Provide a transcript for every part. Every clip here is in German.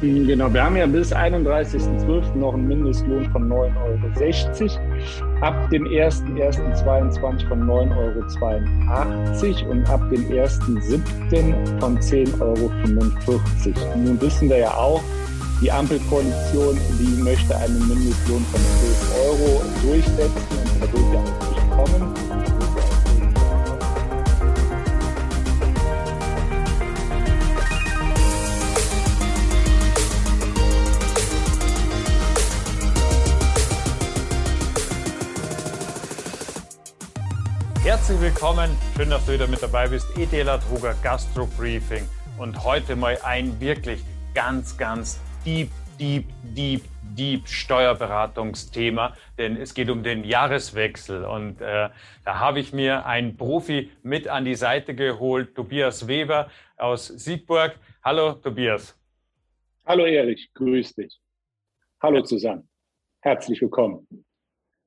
Hm, genau, wir haben ja bis 31.12. noch einen Mindestlohn von 9,60 Euro. Ab dem 1.1.22 von 9,82 Euro und ab dem 1.7. von 10,45 Euro. Nun wissen wir ja auch, die Ampelkoalition, die möchte einen Mindestlohn von 12 Euro durchsetzen und da wird ja auch nicht kommen. Herzlich willkommen, schön, dass du wieder mit dabei bist. Edela Truger Gastro Briefing und heute mal ein wirklich ganz, ganz deep, deep, deep, deep Steuerberatungsthema, denn es geht um den Jahreswechsel und äh, da habe ich mir einen Profi mit an die Seite geholt, Tobias Weber aus Siegburg. Hallo Tobias. Hallo Erich, grüß dich. Hallo zusammen. Herzlich willkommen.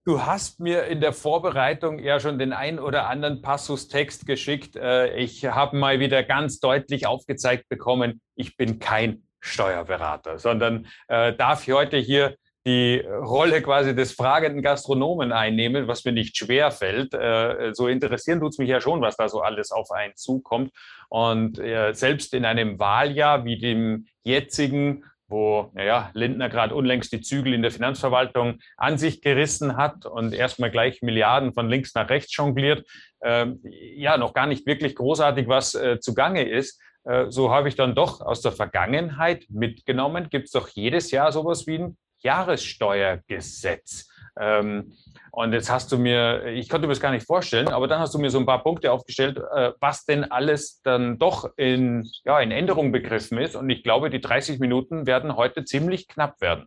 Du hast mir in der Vorbereitung ja schon den ein oder anderen Passus-Text geschickt. Äh, ich habe mal wieder ganz deutlich aufgezeigt bekommen, ich bin kein Steuerberater, sondern äh, darf heute hier die Rolle quasi des fragenden Gastronomen einnehmen, was mir nicht schwer fällt. Äh, so interessieren tut es mich ja schon, was da so alles auf einen zukommt. Und selbst in einem Wahljahr wie dem jetzigen wo naja, Lindner gerade unlängst die Zügel in der Finanzverwaltung an sich gerissen hat und erstmal gleich Milliarden von links nach rechts jongliert, äh, ja, noch gar nicht wirklich großartig was äh, zugange ist. Äh, so habe ich dann doch aus der Vergangenheit mitgenommen, gibt es doch jedes Jahr sowas wie ein Jahressteuergesetz. Ähm, und jetzt hast du mir, ich konnte mir das gar nicht vorstellen, aber dann hast du mir so ein paar Punkte aufgestellt, äh, was denn alles dann doch in, ja, in Änderung begriffen ist. Und ich glaube, die 30 Minuten werden heute ziemlich knapp werden.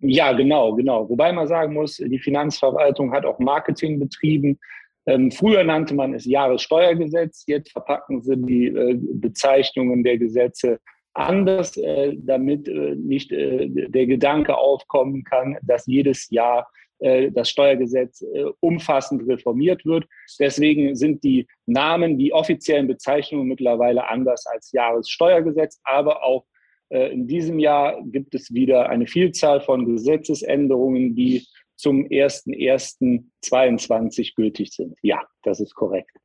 Ja, genau, genau. Wobei man sagen muss, die Finanzverwaltung hat auch Marketing betrieben. Ähm, früher nannte man es Jahressteuergesetz, jetzt verpacken sie die äh, Bezeichnungen der Gesetze anders, äh, damit äh, nicht äh, der Gedanke aufkommen kann, dass jedes Jahr äh, das Steuergesetz äh, umfassend reformiert wird. Deswegen sind die Namen, die offiziellen Bezeichnungen mittlerweile anders als Jahressteuergesetz. Aber auch äh, in diesem Jahr gibt es wieder eine Vielzahl von Gesetzesänderungen, die zum 1.1.22 gültig sind. Ja, das ist korrekt.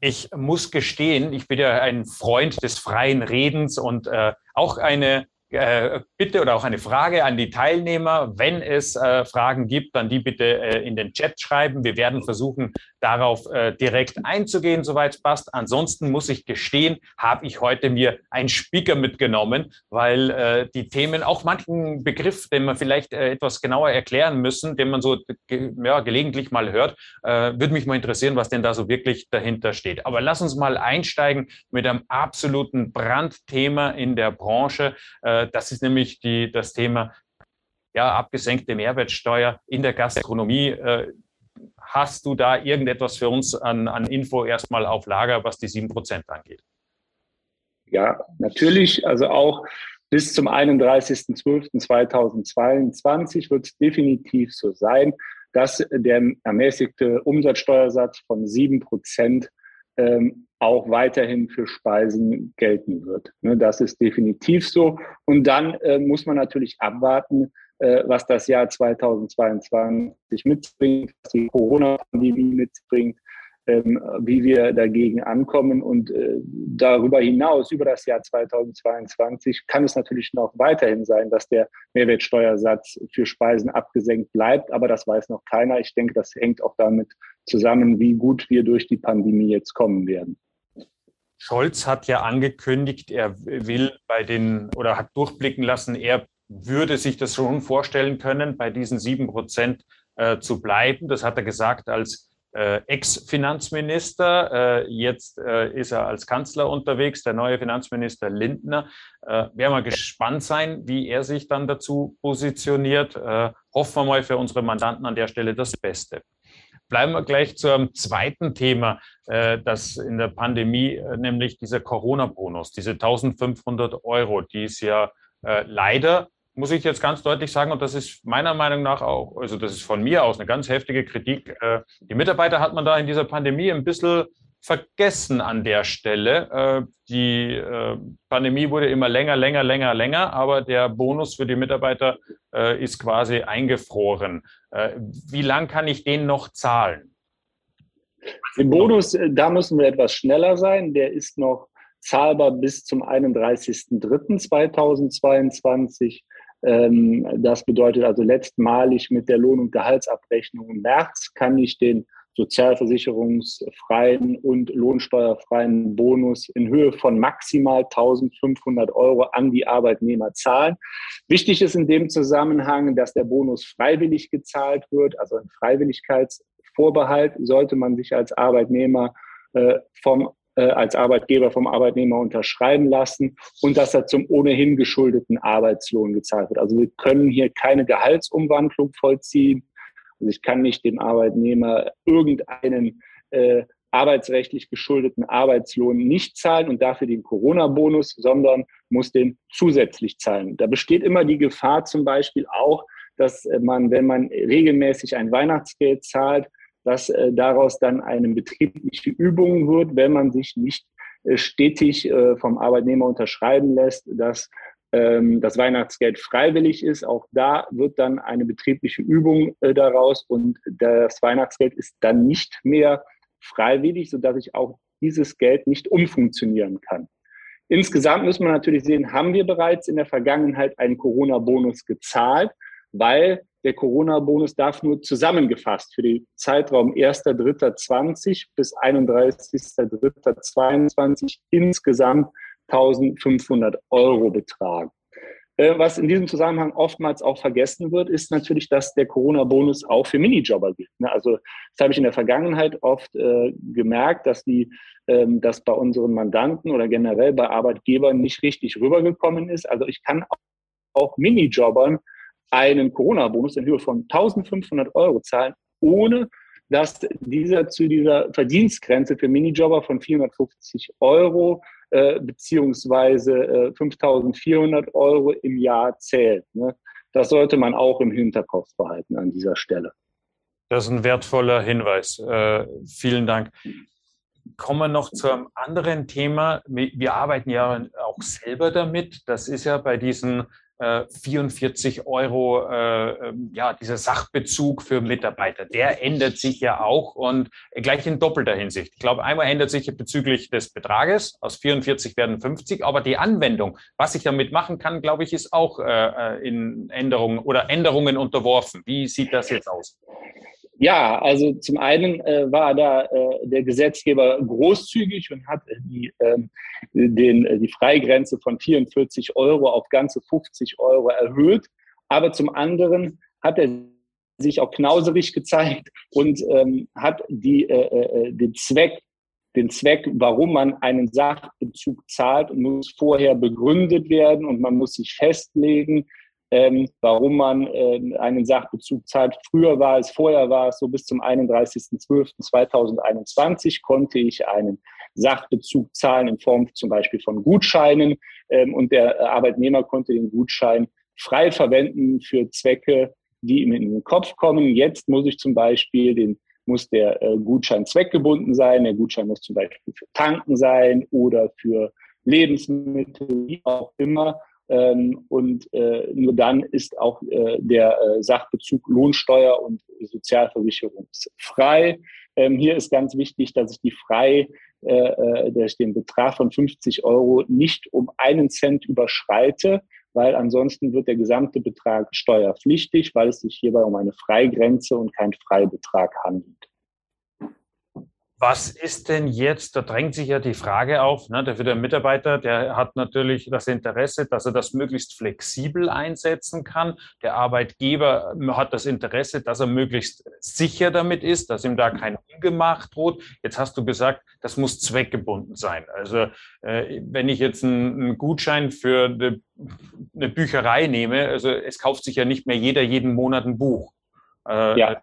Ich muss gestehen, ich bin ja ein Freund des freien Redens und äh, auch eine äh, Bitte oder auch eine Frage an die Teilnehmer. Wenn es äh, Fragen gibt, dann die bitte äh, in den Chat schreiben. Wir werden versuchen, darauf äh, direkt einzugehen, soweit es passt. Ansonsten muss ich gestehen, habe ich heute mir einen Speaker mitgenommen, weil äh, die Themen, auch manchen Begriff, den man vielleicht äh, etwas genauer erklären müssen, den man so ge ja, gelegentlich mal hört, äh, würde mich mal interessieren, was denn da so wirklich dahinter steht. Aber lass uns mal einsteigen mit einem absoluten Brandthema in der Branche. Äh, das ist nämlich die, das Thema ja, abgesenkte Mehrwertsteuer in der Gastronomie. Hast du da irgendetwas für uns an, an Info erstmal auf Lager, was die 7% angeht? Ja, natürlich. Also auch bis zum 31.12.2022 wird es definitiv so sein, dass der ermäßigte Umsatzsteuersatz von 7% ähm, auch weiterhin für Speisen gelten wird. Ne, das ist definitiv so. Und dann äh, muss man natürlich abwarten, was das Jahr 2022 mitbringt, was die Corona-Pandemie mitbringt, ähm, wie wir dagegen ankommen. Und äh, darüber hinaus, über das Jahr 2022, kann es natürlich noch weiterhin sein, dass der Mehrwertsteuersatz für Speisen abgesenkt bleibt. Aber das weiß noch keiner. Ich denke, das hängt auch damit zusammen, wie gut wir durch die Pandemie jetzt kommen werden. Scholz hat ja angekündigt, er will bei den oder hat durchblicken lassen, er würde sich das schon vorstellen können, bei diesen sieben Prozent äh, zu bleiben. Das hat er gesagt als äh, Ex-Finanzminister. Äh, jetzt äh, ist er als Kanzler unterwegs, der neue Finanzminister Lindner. Äh, werden wir gespannt sein, wie er sich dann dazu positioniert. Äh, hoffen wir mal für unsere Mandanten an der Stelle das Beste. Bleiben wir gleich zum zweiten Thema, das in der Pandemie, nämlich dieser Corona-Bonus, diese 1500 Euro, die es ja leider muss ich jetzt ganz deutlich sagen, und das ist meiner Meinung nach auch, also das ist von mir aus eine ganz heftige Kritik. Äh, die Mitarbeiter hat man da in dieser Pandemie ein bisschen vergessen an der Stelle. Äh, die äh, Pandemie wurde immer länger, länger, länger, länger, aber der Bonus für die Mitarbeiter ist quasi eingefroren. Wie lang kann ich den noch zahlen? Den Bonus, da müssen wir etwas schneller sein. Der ist noch zahlbar bis zum 31.03.2022. Ähm, das bedeutet also letztmalig mit der Lohn- und Gehaltsabrechnung im März kann ich den sozialversicherungsfreien und lohnsteuerfreien Bonus in Höhe von maximal 1500 Euro an die Arbeitnehmer zahlen. Wichtig ist in dem Zusammenhang, dass der Bonus freiwillig gezahlt wird, also ein Freiwilligkeitsvorbehalt sollte man sich als Arbeitnehmer äh, vom als Arbeitgeber vom Arbeitnehmer unterschreiben lassen und dass er zum ohnehin geschuldeten Arbeitslohn gezahlt wird. Also wir können hier keine Gehaltsumwandlung vollziehen. Also ich kann nicht dem Arbeitnehmer irgendeinen äh, arbeitsrechtlich geschuldeten Arbeitslohn nicht zahlen und dafür den Corona-Bonus, sondern muss den zusätzlich zahlen. Da besteht immer die Gefahr zum Beispiel auch, dass man, wenn man regelmäßig ein Weihnachtsgeld zahlt, dass äh, daraus dann eine betriebliche Übung wird, wenn man sich nicht äh, stetig äh, vom Arbeitnehmer unterschreiben lässt, dass ähm, das Weihnachtsgeld freiwillig ist. Auch da wird dann eine betriebliche Übung daraus und das Weihnachtsgeld ist dann nicht mehr freiwillig, sodass ich auch dieses Geld nicht umfunktionieren kann. Insgesamt müssen wir natürlich sehen, haben wir bereits in der Vergangenheit einen Corona-Bonus gezahlt, weil der Corona-Bonus darf nur zusammengefasst für den Zeitraum 1.3.20 bis 31.3.22 insgesamt 1500 Euro betragen. Äh, was in diesem Zusammenhang oftmals auch vergessen wird, ist natürlich, dass der Corona-Bonus auch für Minijobber gilt. Ne? Also das habe ich in der Vergangenheit oft äh, gemerkt, dass die, ähm, dass bei unseren Mandanten oder generell bei Arbeitgebern nicht richtig rübergekommen ist. Also ich kann auch Minijobbern einen Corona-Bonus in Höhe von 1500 Euro zahlen, ohne dass dieser zu dieser Verdienstgrenze für Minijobber von 450 Euro äh, beziehungsweise äh, 5400 Euro im Jahr zählt. Ne? Das sollte man auch im Hinterkopf behalten an dieser Stelle. Das ist ein wertvoller Hinweis. Äh, vielen Dank. Kommen wir noch zu einem anderen Thema. Wir arbeiten ja auch selber damit. Das ist ja bei diesen 44 äh, Euro, äh, ähm, ja, dieser Sachbezug für Mitarbeiter, der ändert sich ja auch und gleich in doppelter Hinsicht. Ich glaube, einmal ändert sich bezüglich des Betrages, aus 44 werden 50, aber die Anwendung, was ich damit machen kann, glaube ich, ist auch äh, äh in Änderungen oder Änderungen unterworfen. Wie sieht das jetzt aus? Ja, also zum einen äh, war da äh, der Gesetzgeber großzügig und hat die, ähm, den, äh, die Freigrenze von 44 Euro auf ganze 50 Euro erhöht. Aber zum anderen hat er sich auch knauserig gezeigt und ähm, hat die, äh, äh, den Zweck, den Zweck, warum man einen Sachbezug zahlt, muss vorher begründet werden und man muss sich festlegen, ähm, warum man äh, einen Sachbezug zahlt. Früher war es, vorher war es so, bis zum 31.12.2021 konnte ich einen Sachbezug zahlen in Form zum Beispiel von Gutscheinen ähm, und der Arbeitnehmer konnte den Gutschein frei verwenden für Zwecke, die ihm in den Kopf kommen. Jetzt muss ich zum Beispiel den muss der äh, Gutschein zweckgebunden sein. Der Gutschein muss zum Beispiel für Tanken sein oder für Lebensmittel, wie auch immer. Ähm, und äh, nur dann ist auch äh, der äh, Sachbezug Lohnsteuer und sozialversicherungsfrei. Ähm, hier ist ganz wichtig, dass ich die frei, äh, äh, dass ich den Betrag von 50 Euro nicht um einen Cent überschreite, weil ansonsten wird der gesamte Betrag steuerpflichtig, weil es sich hierbei um eine Freigrenze und kein Freibetrag handelt. Was ist denn jetzt, da drängt sich ja die Frage auf, ne, der, für den Mitarbeiter, der hat natürlich das Interesse, dass er das möglichst flexibel einsetzen kann. Der Arbeitgeber hat das Interesse, dass er möglichst sicher damit ist, dass ihm da kein Ungemacht droht. Jetzt hast du gesagt, das muss zweckgebunden sein. Also äh, wenn ich jetzt einen, einen Gutschein für eine, eine Bücherei nehme, also es kauft sich ja nicht mehr jeder jeden Monat ein Buch. Äh, ja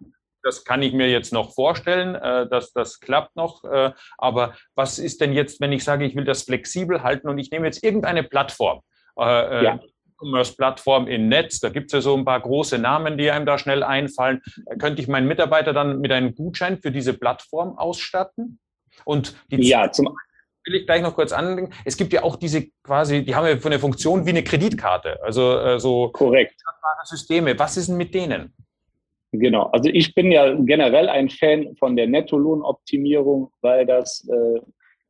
das kann ich mir jetzt noch vorstellen, äh, dass das klappt noch. Äh, aber was ist denn jetzt, wenn ich sage, ich will das flexibel halten und ich nehme jetzt irgendeine Plattform? Äh, ja. E-Commerce-Plattform im Netz, da gibt es ja so ein paar große Namen, die einem da schnell einfallen. Könnte ich meinen Mitarbeiter dann mit einem Gutschein für diese Plattform ausstatten? Und die ja, zum will ich gleich noch kurz andenken. Es gibt ja auch diese quasi, die haben ja von der Funktion wie eine Kreditkarte, also äh, so korrekt Systeme. Was ist denn mit denen? Genau, also ich bin ja generell ein Fan von der Nettolohnoptimierung, weil das äh,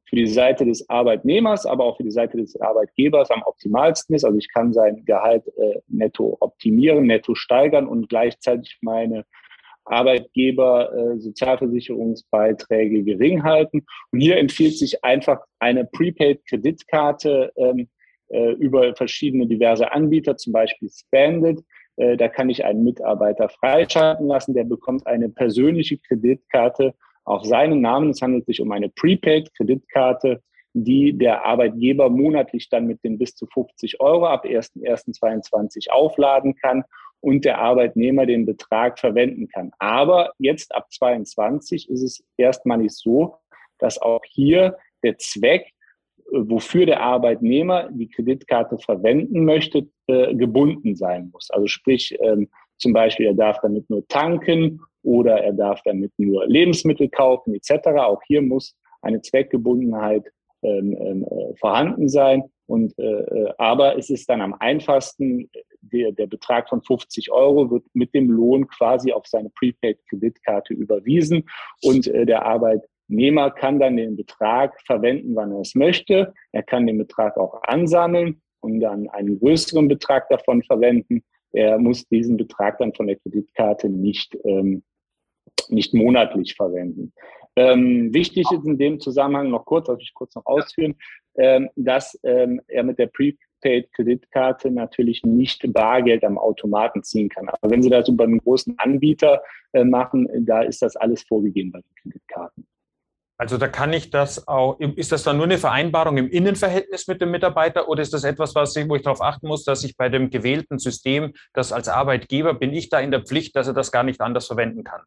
für die Seite des Arbeitnehmers, aber auch für die Seite des Arbeitgebers am optimalsten ist. Also ich kann sein Gehalt äh, netto optimieren, netto steigern und gleichzeitig meine Arbeitgeber äh, Sozialversicherungsbeiträge gering halten. Und hier empfiehlt sich einfach eine Prepaid-Kreditkarte ähm, äh, über verschiedene diverse Anbieter, zum Beispiel Spandit. Äh, da kann ich einen Mitarbeiter freischalten lassen, der bekommt eine persönliche Kreditkarte auf seinen Namen. Es handelt sich um eine Prepaid-Kreditkarte, die der Arbeitgeber monatlich dann mit den bis zu 50 Euro ab 1.1.22 aufladen kann und der Arbeitnehmer den Betrag verwenden kann. Aber jetzt ab 22 ist es erstmalig so, dass auch hier der Zweck, äh, wofür der Arbeitnehmer die Kreditkarte verwenden möchte, äh, gebunden sein muss. Also sprich, ähm, zum Beispiel, er darf damit nur tanken oder er darf damit nur Lebensmittel kaufen etc. Auch hier muss eine Zweckgebundenheit ähm, ähm, äh, vorhanden sein. Und äh, äh, aber es ist dann am einfachsten, der, der Betrag von 50 Euro wird mit dem Lohn quasi auf seine Prepaid-Kreditkarte überwiesen und äh, der Arbeitnehmer kann dann den Betrag verwenden, wann er es möchte. Er kann den Betrag auch ansammeln und dann einen größeren Betrag davon verwenden. Er muss diesen Betrag dann von der Kreditkarte nicht ähm, nicht monatlich verwenden. Ähm, wichtig ist in dem Zusammenhang noch kurz, darf ich kurz noch ausführen, ähm, dass ähm, er mit der Prepaid-Kreditkarte natürlich nicht Bargeld am Automaten ziehen kann. Aber wenn Sie das über einen großen Anbieter äh, machen, da ist das alles vorgegeben bei den Kreditkarten. Also da kann ich das auch, ist das dann nur eine Vereinbarung im Innenverhältnis mit dem Mitarbeiter oder ist das etwas, was ich, wo ich darauf achten muss, dass ich bei dem gewählten System, das als Arbeitgeber, bin ich da in der Pflicht, dass er das gar nicht anders verwenden kann?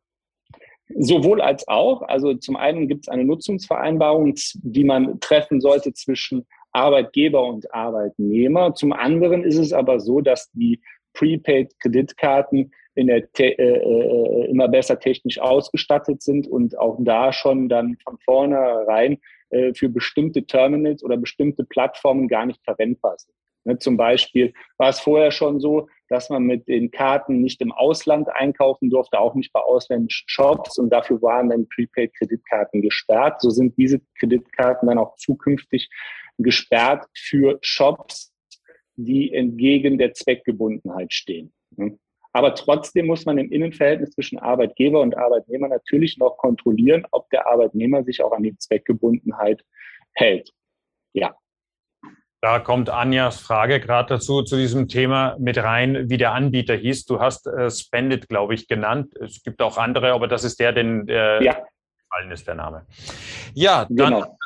Sowohl als auch. Also zum einen gibt es eine Nutzungsvereinbarung, die man treffen sollte zwischen Arbeitgeber und Arbeitnehmer. Zum anderen ist es aber so, dass die Prepaid-Kreditkarten in der äh, äh, immer besser technisch ausgestattet sind und auch da schon dann von vornherein äh, für bestimmte Terminals oder bestimmte Plattformen gar nicht verwendbar sind. Ne, zum Beispiel war es vorher schon so, dass man mit den Karten nicht im Ausland einkaufen durfte, auch nicht bei ausländischen Shops und dafür waren dann Prepaid-Kreditkarten gesperrt. So sind diese Kreditkarten dann auch zukünftig gesperrt für Shops, die entgegen der Zweckgebundenheit stehen. Aber trotzdem muss man im Innenverhältnis zwischen Arbeitgeber und Arbeitnehmer natürlich noch kontrollieren, ob der Arbeitnehmer sich auch an die Zweckgebundenheit hält. Ja, da kommt Anjas Frage gerade dazu, zu diesem Thema mit rein, wie der Anbieter hieß. Du hast äh, Spendit, glaube ich, genannt. Es gibt auch andere, aber das ist der, den äh, ja. gefallen ist, der Name. Ja, dann genau.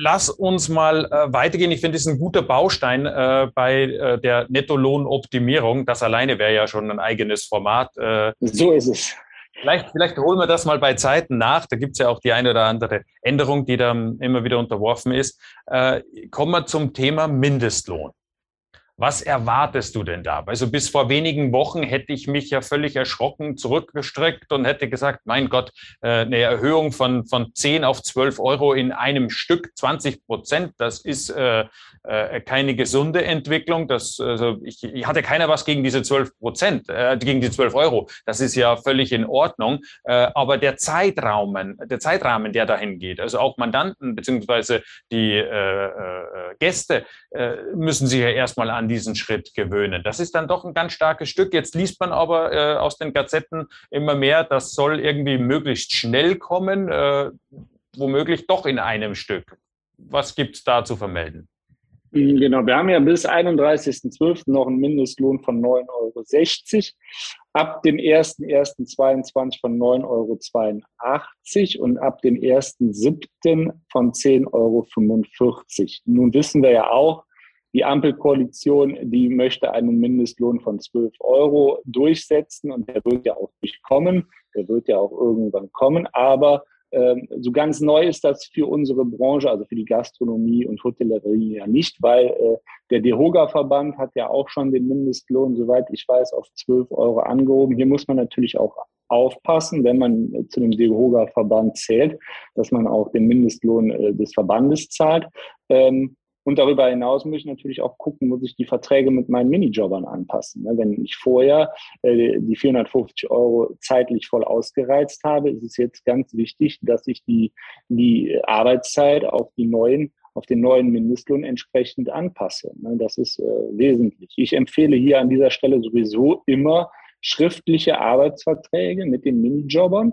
Lass uns mal äh, weitergehen. Ich finde, das ist ein guter Baustein äh, bei äh, der Nettolohnoptimierung. Das alleine wäre ja schon ein eigenes Format. Äh, so ist es. Vielleicht, vielleicht holen wir das mal bei Zeiten nach. Da gibt es ja auch die eine oder andere Änderung, die dann immer wieder unterworfen ist. Äh, kommen wir zum Thema Mindestlohn. Was erwartest du denn da? Also bis vor wenigen Wochen hätte ich mich ja völlig erschrocken zurückgestreckt und hätte gesagt, mein Gott, äh, eine Erhöhung von, von 10 auf 12 Euro in einem Stück, 20 Prozent, das ist äh, äh, keine gesunde Entwicklung. Das, also ich, ich hatte keiner was gegen diese 12 Prozent, äh, gegen die 12 Euro. Das ist ja völlig in Ordnung. Äh, aber der Zeitrahmen, der Zeitrahmen, der dahin geht, also auch Mandanten beziehungsweise die äh, Gäste müssen sich ja erstmal an diesen Schritt gewöhnen. Das ist dann doch ein ganz starkes Stück. Jetzt liest man aber äh, aus den Gazetten immer mehr, das soll irgendwie möglichst schnell kommen, äh, womöglich doch in einem Stück. Was gibt es da zu vermelden? Mhm, genau, wir haben ja bis 31.12. noch einen Mindestlohn von 9,60 Euro. Ab dem 1.1.22 von 9,82 Euro und ab dem 1.7. von 10,45 Euro. Nun wissen wir ja auch, die Ampelkoalition, die möchte einen Mindestlohn von 12 Euro durchsetzen und der wird ja auch durchkommen. Der wird ja auch irgendwann kommen. Aber ähm, so ganz neu ist das für unsere Branche, also für die Gastronomie und Hotellerie ja nicht, weil äh, der DEHOGA-Verband hat ja auch schon den Mindestlohn, soweit ich weiß, auf 12 Euro angehoben. Hier muss man natürlich auch aufpassen, wenn man zu dem DEHOGA-Verband zählt, dass man auch den Mindestlohn äh, des Verbandes zahlt. Ähm, und darüber hinaus muss ich natürlich auch gucken, muss ich die Verträge mit meinen Minijobbern anpassen. Ne? Wenn ich vorher äh, die 450 Euro zeitlich voll ausgereizt habe, ist es jetzt ganz wichtig, dass ich die, die Arbeitszeit auf die neuen auf den neuen Mindestlohn entsprechend anpasse. Ne? Das ist äh, wesentlich. Ich empfehle hier an dieser Stelle sowieso immer schriftliche Arbeitsverträge mit den Minijobbern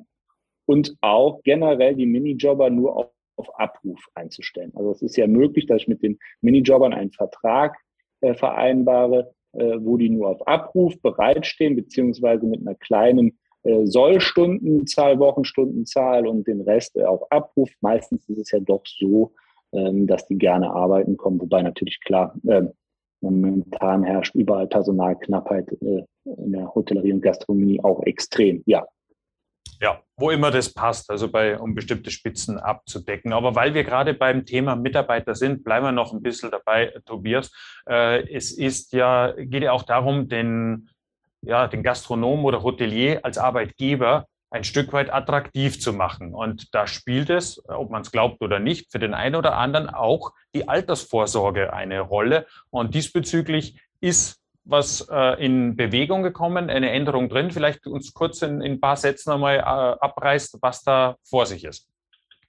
und auch generell die Minijobber nur auf auf Abruf einzustellen. Also es ist ja möglich, dass ich mit den Minijobbern einen Vertrag äh, vereinbare, äh, wo die nur auf Abruf bereitstehen, beziehungsweise mit einer kleinen äh, Sollstundenzahl, Wochenstundenzahl und den Rest äh, auf Abruf. Meistens ist es ja doch so, ähm, dass die gerne arbeiten kommen, wobei natürlich klar, äh, momentan herrscht überall Personalknappheit äh, in der Hotellerie und Gastronomie auch extrem. Ja, ja, wo immer das passt, also bei, um bestimmte Spitzen abzudecken. Aber weil wir gerade beim Thema Mitarbeiter sind, bleiben wir noch ein bisschen dabei, Tobias. Äh, es ist ja, geht ja auch darum, den, ja, den Gastronom oder Hotelier als Arbeitgeber ein Stück weit attraktiv zu machen. Und da spielt es, ob man es glaubt oder nicht, für den einen oder anderen auch die Altersvorsorge eine Rolle. Und diesbezüglich ist was äh, in Bewegung gekommen, eine Änderung drin. Vielleicht uns kurz in, in ein paar Sätzen einmal äh, abreißt, was da vor sich ist.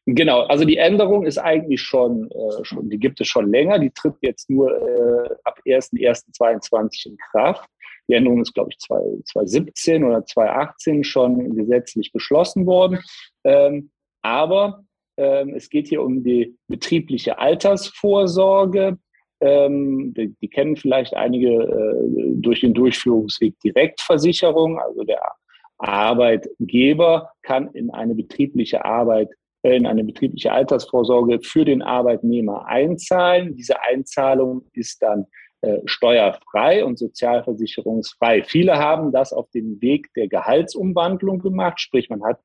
Genau, also die Änderung ist eigentlich schon, äh, schon die gibt es schon länger. Die tritt jetzt nur äh, ab 1.1.22 in Kraft. Die Änderung ist, glaube ich, 2017 oder 2018 schon gesetzlich beschlossen worden. Ähm, aber ähm, es geht hier um die betriebliche Altersvorsorge. Ähm, die, die, kennen vielleicht einige äh, durch den Durchführungsweg Direktversicherung. Also der Arbeitgeber kann in eine betriebliche Arbeit, äh, in eine betriebliche Altersvorsorge für den Arbeitnehmer einzahlen. Diese Einzahlung ist dann äh, steuerfrei und sozialversicherungsfrei. Viele haben das auf dem Weg der Gehaltsumwandlung gemacht, sprich man hat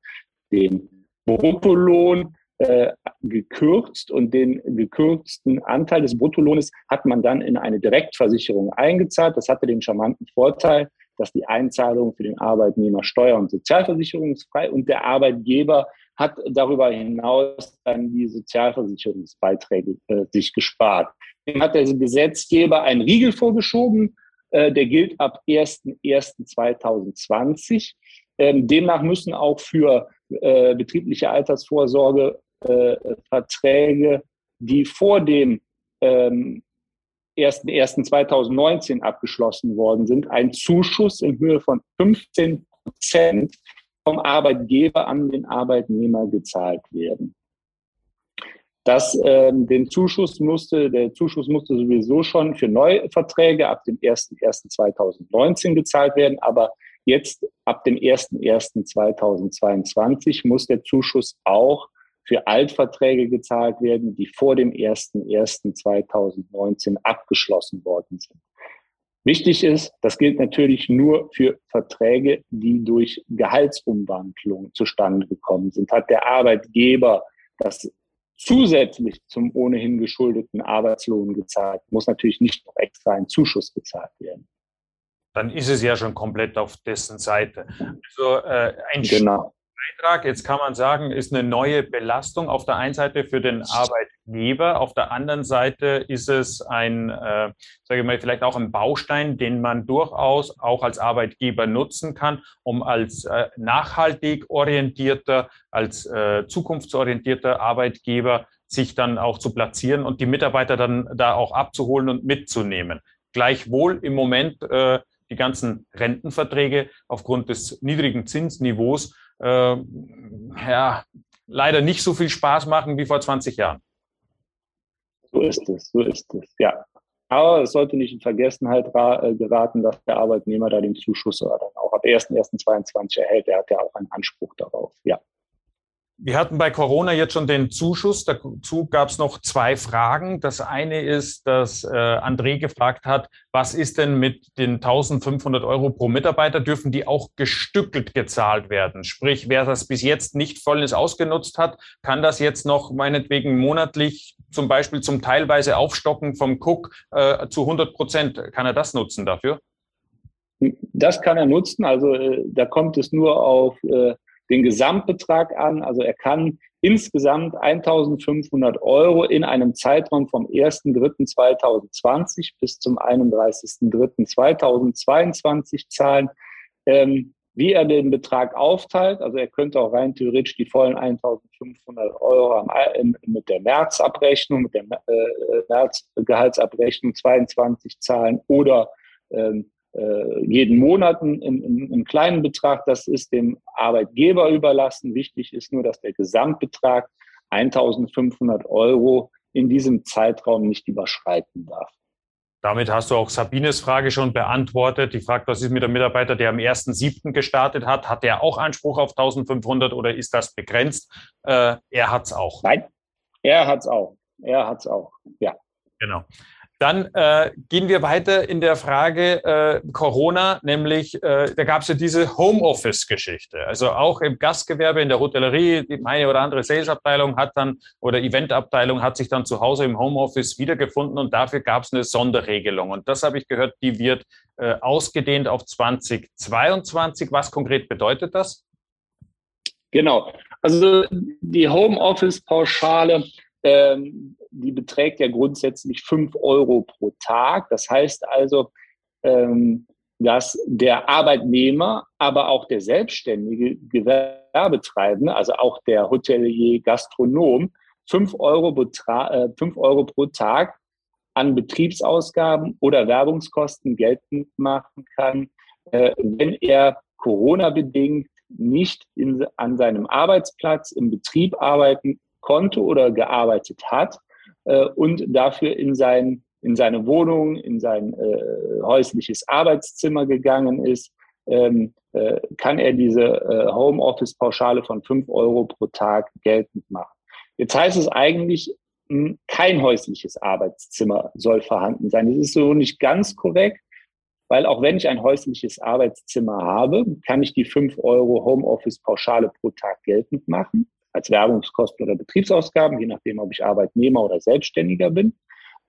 den Bruttolohn äh, gekürzt und den gekürzten Anteil des Bruttolohnes hat man dann in eine Direktversicherung eingezahlt. Das hatte den charmanten Vorteil, dass die Einzahlung für den Arbeitnehmer steuer- und sozialversicherungsfrei und der Arbeitgeber hat darüber hinaus dann die Sozialversicherungsbeiträge äh, sich gespart. Dem hat der Gesetzgeber einen Riegel vorgeschoben, äh, der gilt ab 1.1.2020. Ähm, demnach müssen auch für äh, betriebliche Altersvorsorge äh, Verträge, die vor dem ähm, 1.1.2019 abgeschlossen worden sind, ein Zuschuss in Höhe von 15 Prozent vom Arbeitgeber an den Arbeitnehmer gezahlt werden. Das, ähm, den Zuschuss musste, der Zuschuss musste sowieso schon für Neuverträge ab dem 1.1.2019 gezahlt werden, aber jetzt ab dem 1.1.2022 muss der Zuschuss auch für Altverträge gezahlt werden, die vor dem 01.01.2019 abgeschlossen worden sind. Wichtig ist, das gilt natürlich nur für Verträge, die durch Gehaltsumwandlung zustande gekommen sind. Hat der Arbeitgeber das zusätzlich zum ohnehin geschuldeten Arbeitslohn gezahlt, muss natürlich nicht noch extra ein Zuschuss gezahlt werden. Dann ist es ja schon komplett auf dessen Seite. Also äh, ein genau. Beitrag, jetzt kann man sagen, ist eine neue Belastung auf der einen Seite für den Arbeitgeber, auf der anderen Seite ist es ein, äh, sage ich mal, vielleicht auch ein Baustein, den man durchaus auch als Arbeitgeber nutzen kann, um als äh, nachhaltig orientierter, als äh, zukunftsorientierter Arbeitgeber sich dann auch zu platzieren und die Mitarbeiter dann da auch abzuholen und mitzunehmen. Gleichwohl im Moment äh, die ganzen Rentenverträge aufgrund des niedrigen Zinsniveaus äh, ja, leider nicht so viel Spaß machen wie vor 20 Jahren. So ist es, so ist es, ja. Aber es sollte nicht in Vergessenheit äh, geraten, dass der Arbeitnehmer da den Zuschuss dann auch ab 1.1.22 erhält. Er hat ja auch einen Anspruch darauf, ja. Wir hatten bei Corona jetzt schon den Zuschuss. Dazu gab es noch zwei Fragen. Das eine ist, dass äh, André gefragt hat, was ist denn mit den 1500 Euro pro Mitarbeiter? Dürfen die auch gestückelt gezahlt werden? Sprich, wer das bis jetzt nicht vollends ausgenutzt hat, kann das jetzt noch meinetwegen monatlich zum Beispiel zum teilweise Aufstocken vom Cook äh, zu 100 Prozent, kann er das nutzen dafür? Das kann er nutzen. Also äh, da kommt es nur auf äh, den Gesamtbetrag an. Also er kann insgesamt 1.500 Euro in einem Zeitraum vom 1.3.2020 bis zum 31.3.2022 zahlen. Ähm, wie er den Betrag aufteilt, also er könnte auch rein theoretisch die vollen 1.500 Euro am, mit der Märzabrechnung, mit der äh, Märzgehaltsabrechnung 22 zahlen oder ähm, äh, jeden Monat einen, einen, einen kleinen Betrag. Das ist dem Arbeitgeber überlassen. Wichtig ist nur, dass der Gesamtbetrag 1.500 Euro in diesem Zeitraum nicht überschreiten darf. Damit hast du auch Sabines Frage schon beantwortet. Die fragt, was ist mit dem Mitarbeiter, der am 1.7. gestartet hat? Hat der auch Anspruch auf 1500 oder ist das begrenzt? Äh, er hat es auch. Nein, er hat es auch. Er hat es auch, ja. Genau. Dann äh, gehen wir weiter in der Frage äh, Corona, nämlich äh, da gab es ja diese Homeoffice-Geschichte. Also auch im Gastgewerbe, in der Hotellerie, die eine oder andere Salesabteilung hat dann oder Eventabteilung hat sich dann zu Hause im Homeoffice wiedergefunden und dafür gab es eine Sonderregelung. Und das habe ich gehört, die wird äh, ausgedehnt auf 2022. Was konkret bedeutet das? Genau. Also die Homeoffice-Pauschale ähm, die beträgt ja grundsätzlich fünf Euro pro Tag. Das heißt also, ähm, dass der Arbeitnehmer, aber auch der selbstständige Gewerbetreibende, also auch der Hotelier, Gastronom, fünf Euro, äh, fünf Euro pro Tag an Betriebsausgaben oder Werbungskosten geltend machen kann, äh, wenn er Corona-bedingt nicht in, an seinem Arbeitsplatz im Betrieb arbeiten konnte oder gearbeitet hat äh, und dafür in sein in seine Wohnung, in sein äh, häusliches Arbeitszimmer gegangen ist, ähm, äh, kann er diese äh, Homeoffice-Pauschale von fünf Euro pro Tag geltend machen. Jetzt heißt es eigentlich, mh, hm, kein häusliches Arbeitszimmer soll vorhanden sein. Das ist so nicht ganz korrekt, weil auch wenn ich ein häusliches Arbeitszimmer habe, kann ich die fünf Euro Homeoffice-Pauschale pro Tag geltend machen als Werbungskosten oder Betriebsausgaben, je nachdem, ob ich Arbeitnehmer oder Selbstständiger bin.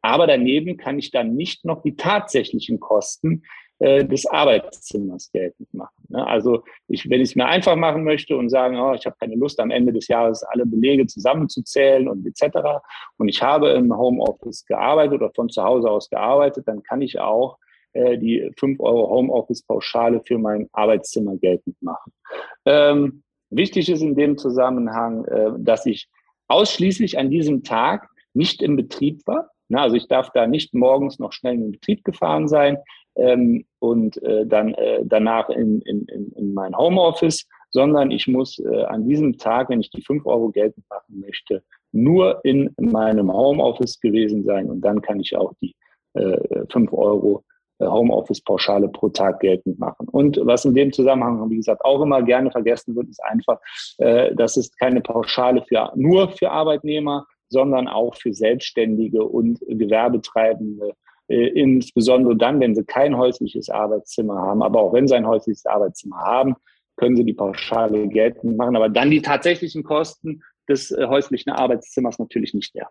Aber daneben kann ich dann nicht noch die tatsächlichen Kosten äh, des Arbeitszimmers geltend machen. Ne? Also ich, wenn ich es mir einfach machen möchte und sagen, oh, ich habe keine Lust, am Ende des Jahres alle Belege zusammenzuzählen und etc. Und ich habe im Homeoffice gearbeitet oder von zu Hause aus gearbeitet, dann kann ich auch äh, die 5 Euro Homeoffice-Pauschale für mein Arbeitszimmer geltend machen. Ähm, Wichtig ist in dem Zusammenhang, äh, dass ich ausschließlich an diesem Tag nicht im Betrieb war. also ich darf da nicht morgens noch schnell in den Betrieb gefahren sein ähm, und äh, dann äh, danach in, in, in mein Homeoffice, sondern ich muss an diesem Tag, wenn ich die fünf Euro geltend machen möchte, nur in meinem Homeoffice gewesen sein und dann kann ich auch die fünf Euro äh, Homeoffice-Pauschale pro Tag geltend machen. Und was in dem Zusammenhang, wie gesagt, auch immer gerne vergessen wird, ist einfach, äh, das ist keine Pauschale für, nur für Arbeitnehmer, sondern auch für Selbstständige und Gewerbetreibende, äh, insbesondere dann, wenn sie kein häusliches Arbeitszimmer haben, aber auch wenn sie ein häusliches Arbeitszimmer haben, können sie die Pauschale geltend machen, aber dann die tatsächlichen Kosten des äh, häuslichen Arbeitszimmers natürlich nicht mehr.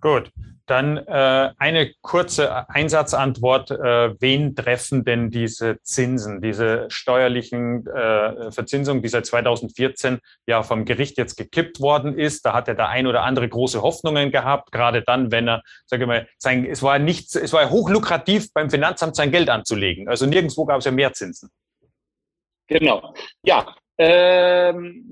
Gut, dann äh, eine kurze Einsatzantwort. Äh, wen treffen denn diese Zinsen, diese steuerlichen äh, Verzinsung, die seit 2014 ja vom Gericht jetzt gekippt worden ist? Da hat er der ein oder andere große Hoffnungen gehabt, gerade dann, wenn er, sage ich mal, sein, es war nichts, es war hochlukrativ beim Finanzamt sein Geld anzulegen. Also nirgendwo gab es ja mehr Zinsen. Genau. Ja, ähm,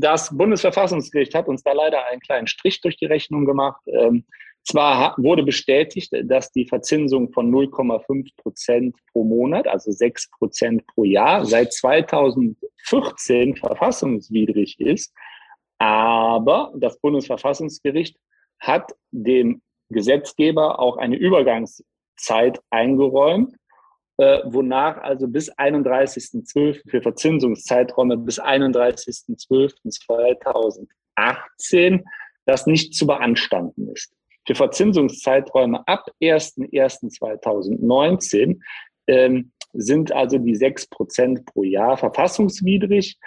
das Bundesverfassungsgericht hat uns da leider einen kleinen Strich durch die Rechnung gemacht. Ähm, zwar wurde bestätigt, dass die Verzinsung von 0,5 Prozent pro Monat, also 6 Prozent pro Jahr, seit 2014 verfassungswidrig ist. Aber das Bundesverfassungsgericht hat dem Gesetzgeber auch eine Übergangszeit eingeräumt, äh, wonach also bis 31.12. für Verzinsungszeiträume bis 31.12.2018 das nicht zu beanstanden ist. Für Verzinsungszeiträume ab 01.01.2019 ähm, sind also die sechs Prozent pro Jahr verfassungswidrig.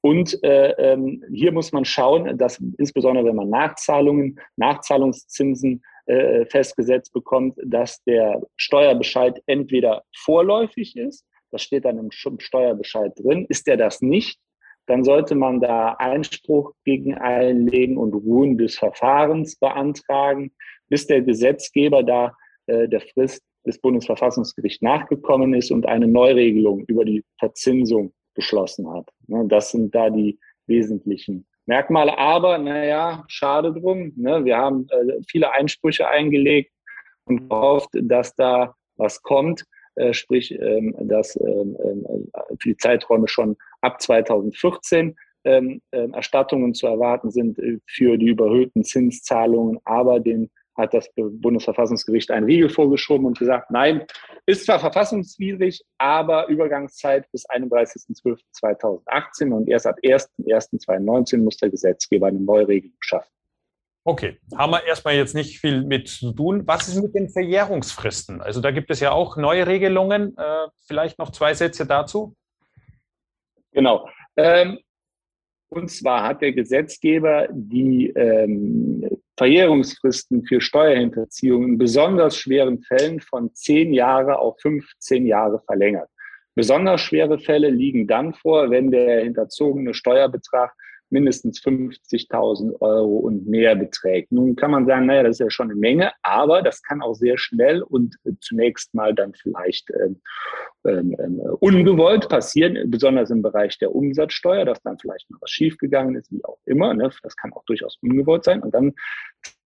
Und äh, ähm, hier muss man schauen, dass insbesondere wenn man Nachzahlungen, Nachzahlungszinsen äh, festgesetzt bekommt, dass der Steuerbescheid entweder vorläufig ist, das steht dann im Steuerbescheid drin, ist der das nicht, dann sollte man da Einspruch gegen einlegen und Ruhen des Verfahrens beantragen, bis der Gesetzgeber da äh, der Frist des Bundesverfassungsgerichts nachgekommen ist und eine Neuregelung über die Verzinsung beschlossen hat. Ne, das sind da die wesentlichen Merkmale. Aber naja, schade drum. Ne? Wir haben äh, viele Einsprüche eingelegt und gehofft, dass da was kommt. Äh, sprich, ähm, dass ähm, äh, für die Zeiträume schon ab 2014 ähm, äh, Erstattungen zu erwarten sind äh, für die überhöhten Zinszahlungen, aber den hat das Bundesverfassungsgericht einen Riegel vorgeschoben und gesagt, nein, ist zwar verfassungswidrig, aber Übergangszeit bis 31.12.2018 und erst ab 1.1.2019 muss der Gesetzgeber eine neue Regelung schaffen. Okay, haben wir erstmal jetzt nicht viel mit zu tun. Was ist mit den Verjährungsfristen? Also da gibt es ja auch neue Regelungen. Äh, vielleicht noch zwei Sätze dazu. Genau. Ähm, und zwar hat der Gesetzgeber die ähm, Verjährungsfristen für Steuerhinterziehung in besonders schweren Fällen von zehn Jahre auf 15 Jahre verlängert. Besonders schwere Fälle liegen dann vor, wenn der hinterzogene Steuerbetrag mindestens 50.000 Euro und mehr beträgt. Nun kann man sagen, naja, das ist ja schon eine Menge, aber das kann auch sehr schnell und zunächst mal dann vielleicht ähm, ähm, ähm, ungewollt passieren, besonders im Bereich der Umsatzsteuer, dass dann vielleicht noch was schiefgegangen ist, wie auch immer. Ne? Das kann auch durchaus ungewollt sein. Und dann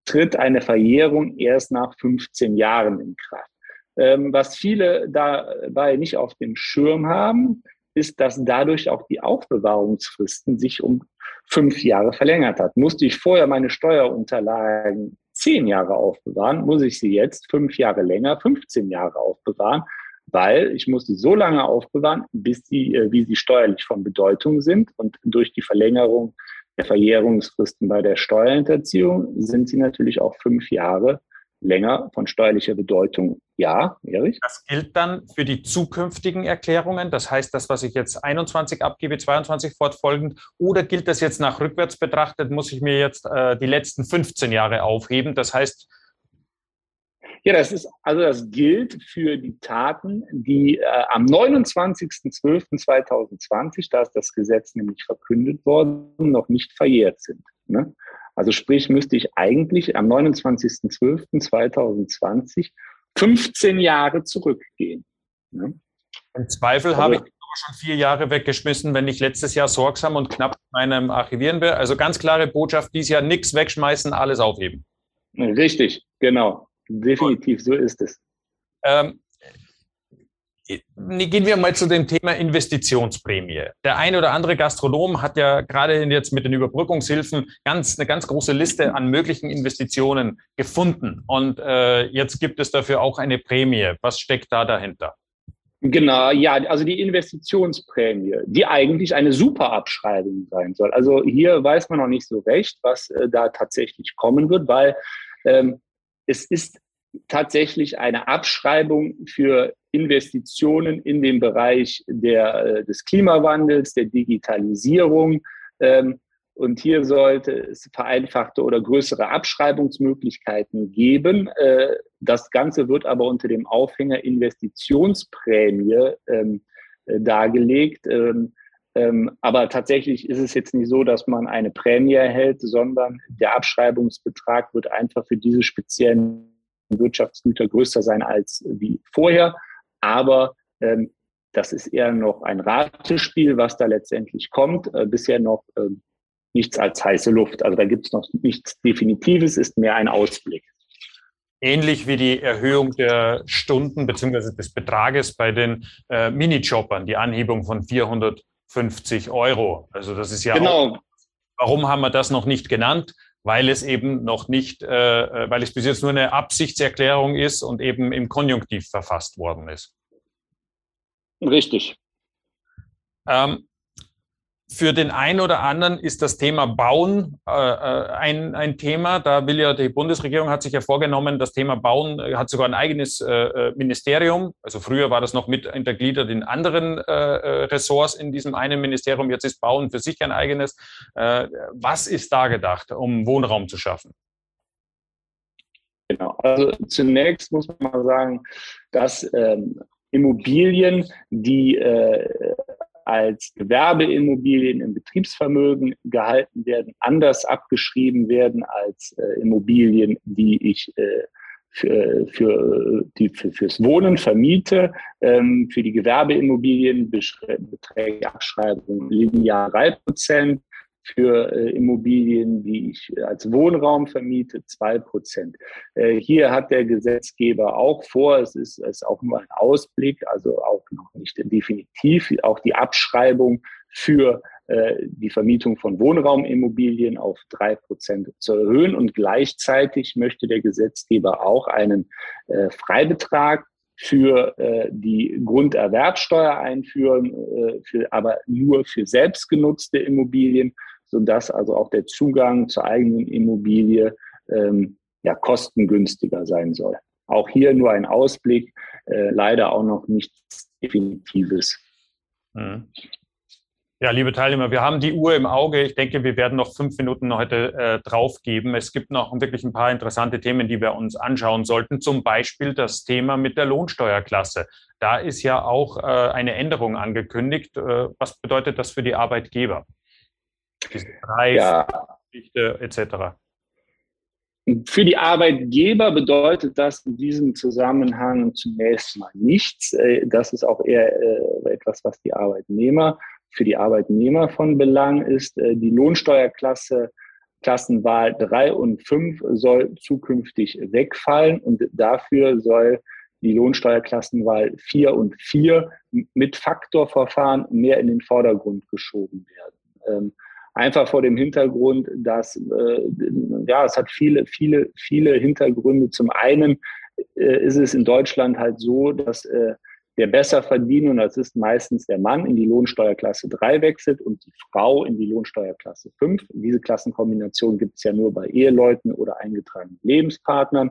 tritt eine Verjährung erst nach 15 Jahren in Kraft. Ähm, was viele dabei nicht auf dem Schirm haben, ist, dass dadurch auch die Aufbewahrungsfristen sich um fünf Jahre verlängert hat. Musste ich vorher meine Steuerunterlagen zehn Jahre aufbewahren, muss ich sie jetzt fünf Jahre länger, 15 Jahre aufbewahren, weil ich muss sie so lange aufbewahren, bis sie, äh, wie sie steuerlich von Bedeutung sind. Und durch die Verlängerung der Verjährungsfristen bei der Steuerhinterziehung sind sie natürlich auch fünf Jahre länger von steuerlicher Bedeutung. Ja, Erich? Das gilt dann für die zukünftigen Erklärungen. Das heißt, das, was ich jetzt 21 abgebe, 22 fortfolgend. Oder gilt das jetzt nach rückwärts betrachtet, muss ich mir jetzt äh, die letzten 15 Jahre aufheben? Das heißt, ja, das ist, also das gilt für die Taten, die äh, am 29.12.2020, da ist das Gesetz nämlich verkündet worden, noch nicht verjährt sind. Ne? Also sprich, müsste ich eigentlich am 29.12.2020 15 Jahre zurückgehen. Ne? Im Zweifel also, habe ich schon vier Jahre weggeschmissen, wenn ich letztes Jahr sorgsam und knapp meinem Archivieren wäre. Also ganz klare Botschaft, dieses Jahr nichts wegschmeißen, alles aufheben. Richtig, genau. Definitiv, so ist es. Ähm, Gehen wir mal zu dem Thema Investitionsprämie. Der ein oder andere Gastronom hat ja gerade jetzt mit den Überbrückungshilfen ganz, eine ganz große Liste an möglichen Investitionen gefunden. Und äh, jetzt gibt es dafür auch eine Prämie. Was steckt da dahinter? Genau, ja, also die Investitionsprämie, die eigentlich eine Superabschreibung sein soll. Also hier weiß man noch nicht so recht, was äh, da tatsächlich kommen wird, weil ähm, es ist tatsächlich eine Abschreibung für Investitionen in den Bereich der, äh, des Klimawandels, der Digitalisierung. Ähm, und hier sollte es vereinfachte oder größere Abschreibungsmöglichkeiten geben. Äh, das Ganze wird aber unter dem Aufhänger Investitionsprämie ähm, äh, dargelegt. Ähm, aber tatsächlich ist es jetzt nicht so, dass man eine Prämie erhält, sondern der Abschreibungsbetrag wird einfach für diese speziellen Wirtschaftsgüter größer sein als wie vorher. Aber ähm, das ist eher noch ein Ratespiel, was da letztendlich kommt. Äh, bisher noch äh, nichts als heiße Luft. Also da gibt es noch nichts Definitives, ist mehr ein Ausblick. Ähnlich wie die Erhöhung der Stunden bzw. des Betrages bei den äh, Minijobbern, die Anhebung von 450 Euro. Also das ist ja genau. Auch, warum haben wir das noch nicht genannt? Weil es eben noch nicht, äh, äh, weil es bis jetzt nur eine Absichtserklärung ist und eben im Konjunktiv verfasst worden ist. Richtig. Ähm, für den einen oder anderen ist das Thema Bauen äh, äh, ein, ein Thema. Da will ja die Bundesregierung hat sich ja vorgenommen, das Thema Bauen äh, hat sogar ein eigenes äh, äh, Ministerium. Also früher war das noch mit untergliedert in anderen äh, Ressorts in diesem einen Ministerium. Jetzt ist Bauen für sich ein eigenes. was ist da gedacht, um Wohnraum zu schaffen? Genau. Also zunächst muss man mal sagen, dass ähm, Immobilien, die äh, als Gewerbeimmobilien im Betriebsvermögen gehalten werden, anders abgeschrieben werden als äh, Immobilien, die ich äh, für, für, die, für, fürs Wohnen vermiete. Ähm, für die Gewerbeimmobilien beträgt Abschreibung linear drei Prozent für äh, Immobilien, die ich als Wohnraum vermiete, zwei Prozent. Äh, hier hat der Gesetzgeber auch vor, es ist, ist auch nur ein Ausblick, also auch noch nicht definitiv, auch die Abschreibung für äh, die Vermietung von Wohnraumimmobilien auf drei Prozent zu erhöhen. Und gleichzeitig möchte der Gesetzgeber auch einen äh, Freibetrag für äh, die Grunderwerbsteuer einführen, äh, für, aber nur für selbstgenutzte Immobilien, sodass also auch der Zugang zur eigenen Immobilie ähm, ja, kostengünstiger sein soll. Auch hier nur ein Ausblick, äh, leider auch noch nichts Definitives. Mhm. Ja, liebe Teilnehmer, wir haben die Uhr im Auge. Ich denke, wir werden noch fünf Minuten heute äh, draufgeben. Es gibt noch wirklich ein paar interessante Themen, die wir uns anschauen sollten. Zum Beispiel das Thema mit der Lohnsteuerklasse. Da ist ja auch äh, eine Änderung angekündigt. Äh, was bedeutet das für die Arbeitgeber? Diese Preis, ja. Geschichte etc. Für die Arbeitgeber bedeutet das in diesem Zusammenhang zunächst mal nichts. Äh, das ist auch eher äh, etwas, was die Arbeitnehmer für die Arbeitnehmer von Belang ist. Äh, die Lohnsteuerklasse Klassenwahl 3 und 5 soll zukünftig wegfallen und dafür soll die Lohnsteuerklassenwahl 4 und 4 mit Faktorverfahren mehr in den Vordergrund geschoben werden. Ähm, einfach vor dem Hintergrund, dass äh, ja, es hat viele, viele, viele Hintergründe. Zum einen äh, ist es in Deutschland halt so, dass der besser verdient, und das ist meistens der Mann, in die Lohnsteuerklasse 3 wechselt und die Frau in die Lohnsteuerklasse 5. Diese Klassenkombination gibt es ja nur bei Eheleuten oder eingetragenen Lebenspartnern.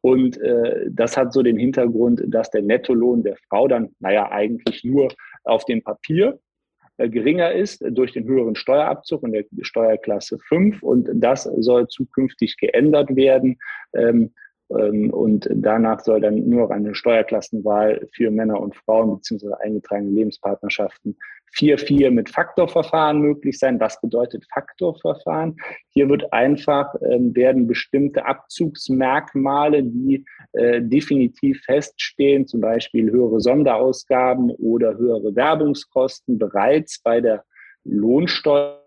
Und äh, das hat so den Hintergrund, dass der Nettolohn der Frau dann, naja, eigentlich nur auf dem Papier äh, geringer ist durch den höheren Steuerabzug in der Steuerklasse 5. Und das soll zukünftig geändert werden. Ähm, und danach soll dann nur noch eine Steuerklassenwahl für Männer und Frauen beziehungsweise eingetragene Lebenspartnerschaften 4-4 mit Faktorverfahren möglich sein. Was bedeutet Faktorverfahren? Hier wird einfach, ähm, werden bestimmte Abzugsmerkmale, die äh, definitiv feststehen, zum Beispiel höhere Sonderausgaben oder höhere Werbungskosten bereits bei der Lohnsteuer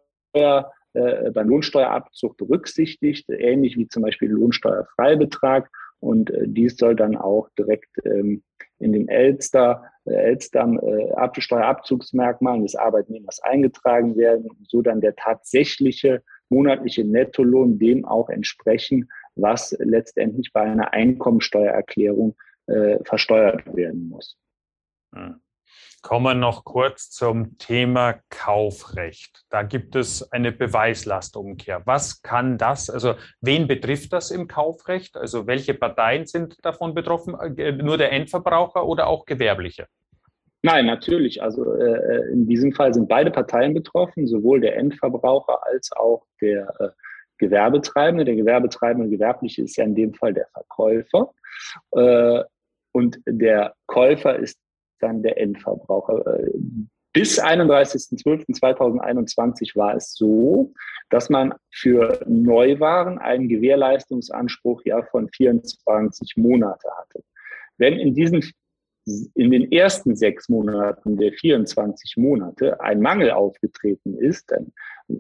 äh, beim Lohnsteuerabzug berücksichtigt, ähnlich wie zum Beispiel Lohnsteuerfreibetrag. Und äh, dies soll dann auch direkt ähm, in den Elster, äh, Elstern äh, Steuerabzugsmerkmalen des Arbeitnehmers eingetragen werden, so dann der tatsächliche monatliche Nettolohn dem auch entsprechen, was letztendlich bei einer Einkommensteuererklärung äh, versteuert werden muss. Hm. Kommen wir noch kurz zum Thema Kaufrecht. Da gibt es eine Beweislastumkehr. Was kann das, also wen betrifft das im Kaufrecht? Also welche Parteien sind davon betroffen? Äh, nur der Endverbraucher oder auch Gewerbliche? Nein, natürlich. Also äh, in diesem Fall sind beide Parteien betroffen, sowohl der Endverbraucher als auch der äh, Gewerbetreibende. Der Gewerbetreibende Gewerbliche ist ja in dem Fall der Verkäufer. Äh, und der Käufer ist dann der Endverbraucher. Äh, bis 31.12.2021 war es so, dass man für Neuwaren einen Gewährleistungsanspruch ja von 24 Monate hatte. Wenn in diesen in den ersten sechs Monaten der 24 Monate ein Mangel aufgetreten ist, dann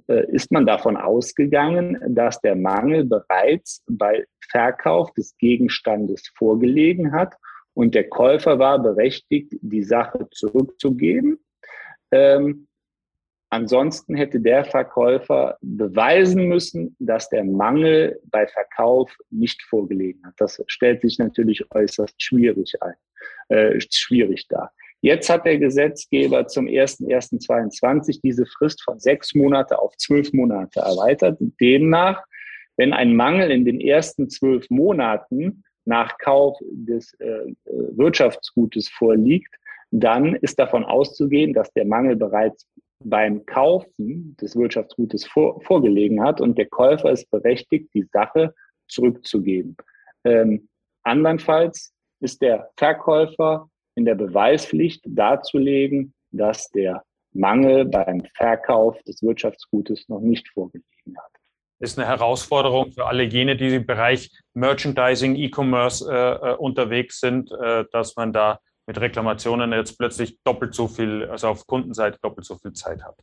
äh, ist man davon ausgegangen, dass der Mangel bereits bei Verkauf des Gegenstandes vorgelegen hat und der Käufer war berechtigt, die Sache zurückzugeben. Ähm, ansonsten hätte der Verkäufer beweisen müssen, dass der Mangel bei Verkauf nicht vorgelegen hat. Das stellt sich natürlich äußerst schwierig ein, äh, schwierig dar. Jetzt hat der Gesetzgeber zum 01.01.22 diese Frist von sechs Monate auf zwölf Monate erweitert. Demnach, wenn ein Mangel in den ersten zwölf Monaten nach Kauf des äh, Wirtschaftsgutes vorliegt, dann ist davon auszugehen, dass der Mangel bereits beim Kaufen des Wirtschaftsgutes vor, vorgelegen hat und der Käufer ist berechtigt, die Sache zurückzugeben. Ähm, andernfalls ist der Verkäufer in der Beweispflicht darzulegen, dass der Mangel beim Verkauf des Wirtschaftsgutes noch nicht vorgelegen hat. Ist eine Herausforderung für alle jene, die im Bereich Merchandising, E-Commerce äh, äh, unterwegs sind, äh, dass man da mit Reklamationen jetzt plötzlich doppelt so viel, also auf Kundenseite doppelt so viel Zeit hat.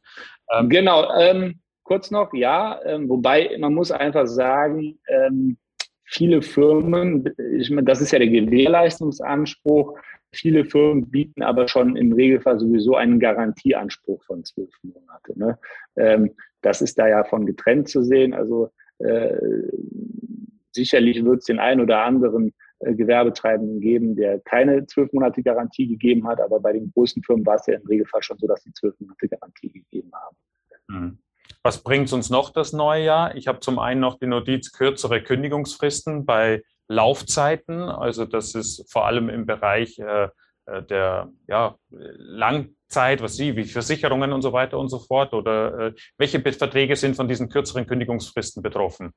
Ähm, genau, ähm, kurz noch, ja, ähm, wobei man muss einfach sagen, ähm, viele Firmen, ich meine, das ist ja der Gewährleistungsanspruch, viele Firmen bieten aber schon im Regelfall sowieso einen Garantieanspruch von zwölf Monate. Ne? Das ist da ja von getrennt zu sehen. Also äh, sicherlich wird es den einen oder anderen äh, Gewerbetreibenden geben, der keine zwölf Monate Garantie gegeben hat, aber bei den großen Firmen war es ja im Regelfall schon so, dass sie zwölf Monate Garantie gegeben haben. Mhm. Was bringt uns noch das neue Jahr? Ich habe zum einen noch die Notiz kürzere Kündigungsfristen bei Laufzeiten. Also das ist vor allem im Bereich äh, äh, der ja, Langzeit, was Sie, wie Versicherungen und so weiter und so fort? Oder äh, welche Verträge sind von diesen kürzeren Kündigungsfristen betroffen?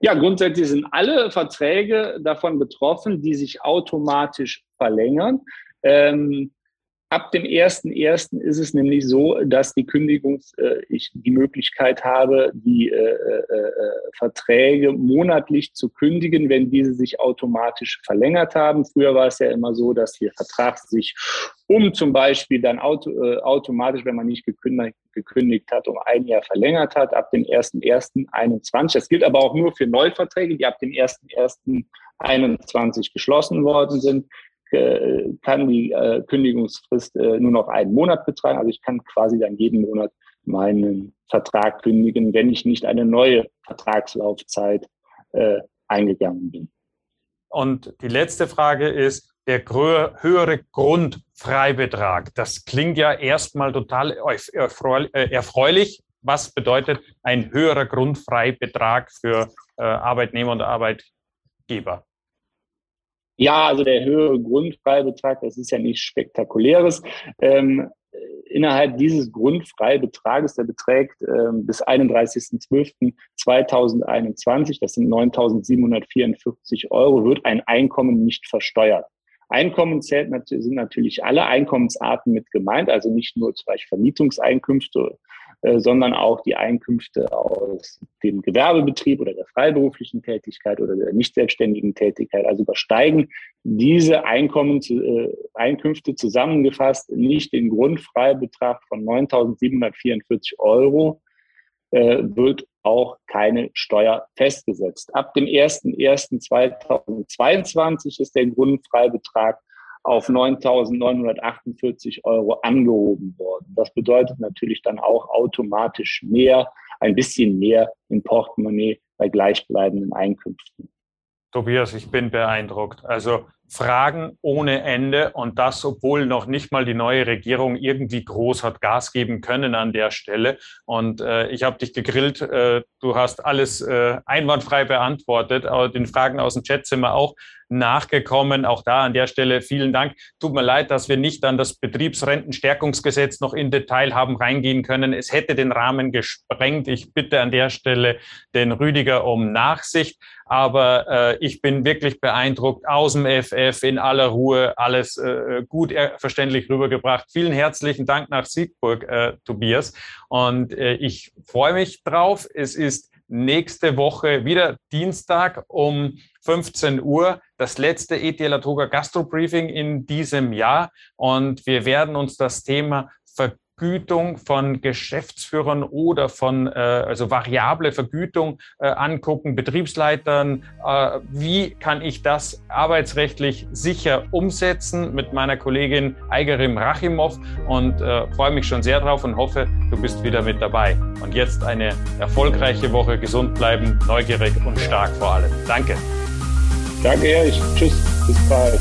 Ja, grundsätzlich sind alle Verträge davon betroffen, die sich automatisch verlängern. Ähm, Ab dem 1.1. ist es nämlich so, dass die Kündigungs, äh, ich die Möglichkeit habe, die äh, äh, äh, Verträge monatlich zu kündigen, wenn diese sich automatisch verlängert haben. Früher war es ja immer so, dass der Vertrag sich um zum Beispiel dann auto, äh, automatisch, wenn man nicht gekündigt, gekündigt hat, um ein Jahr verlängert hat, ab dem 1.1.21. Das gilt aber auch nur für Neuverträge, die ab dem 1.1.21 geschlossen worden sind äh, kann die äh, Kündigungsfrist äh, nur noch einen Monat betragen. Also ich kann quasi dann jeden Monat meinen Vertrag kündigen, wenn ich nicht eine neue Vertragslaufzeit äh, eingegangen bin. Und die letzte Frage ist, der höhere Grundfreibetrag. Das klingt ja erstmal total äh, erfreulich. Was bedeutet ein höherer Grundfreibetrag für äh, Arbeitnehmer und Arbeitgeber? Ja, also der höhere Grundfreibetrag, das ist ja nichts Spektakuläres. Ähm, innerhalb dieses Grundfreibetrages, der beträgt ähm, bis 31.12.2021, das sind 9.744 Euro, wird ein Einkommen nicht versteuert. Einkommen zählt, sind natürlich alle Einkommensarten mit gemeint, also nicht nur zum Beispiel Vermietungseinkünfte sondern auch die Einkünfte aus dem Gewerbebetrieb oder der freiberuflichen Tätigkeit oder der nicht selbstständigen Tätigkeit. Also übersteigen diese Einkommen, äh, Einkünfte zusammengefasst nicht den Grundfreibetrag von 9.744 Euro, äh, wird auch keine Steuer festgesetzt. Ab dem 01.01.2022 ist der Grundfreibetrag auf 9.948 Euro angehoben worden. Das bedeutet natürlich dann auch automatisch mehr, ein bisschen mehr im Portemonnaie bei gleichbleibenden Einkünften. Tobias, ich bin beeindruckt. Also Fragen ohne Ende und das, obwohl noch nicht mal die neue Regierung irgendwie groß hat Gas geben können an der Stelle. Und äh, ich habe dich gegrillt, äh, du hast alles äh, einwandfrei beantwortet, aber den Fragen aus dem Chatzimmer auch nachgekommen. Auch da an der Stelle vielen Dank. Tut mir leid, dass wir nicht an das Betriebsrentenstärkungsgesetz noch in Detail haben reingehen können. Es hätte den Rahmen gesprengt. Ich bitte an der Stelle den Rüdiger um Nachsicht. Aber äh, ich bin wirklich beeindruckt aus dem FF in aller Ruhe alles äh, gut verständlich rübergebracht. Vielen herzlichen Dank nach Siegburg, äh, Tobias. Und äh, ich freue mich drauf. Es ist nächste Woche wieder Dienstag um 15 Uhr das letzte ETL Toga Gastro Briefing in diesem Jahr. Und wir werden uns das Thema Ver Vergütung von Geschäftsführern oder von äh, also variable Vergütung äh, angucken, Betriebsleitern. Äh, wie kann ich das arbeitsrechtlich sicher umsetzen mit meiner Kollegin Eigerim Rachimov und äh, freue mich schon sehr drauf und hoffe, du bist wieder mit dabei. Und jetzt eine erfolgreiche Woche, gesund bleiben, neugierig und stark vor allem. Danke. Danke, Erich. Tschüss. Bis bald.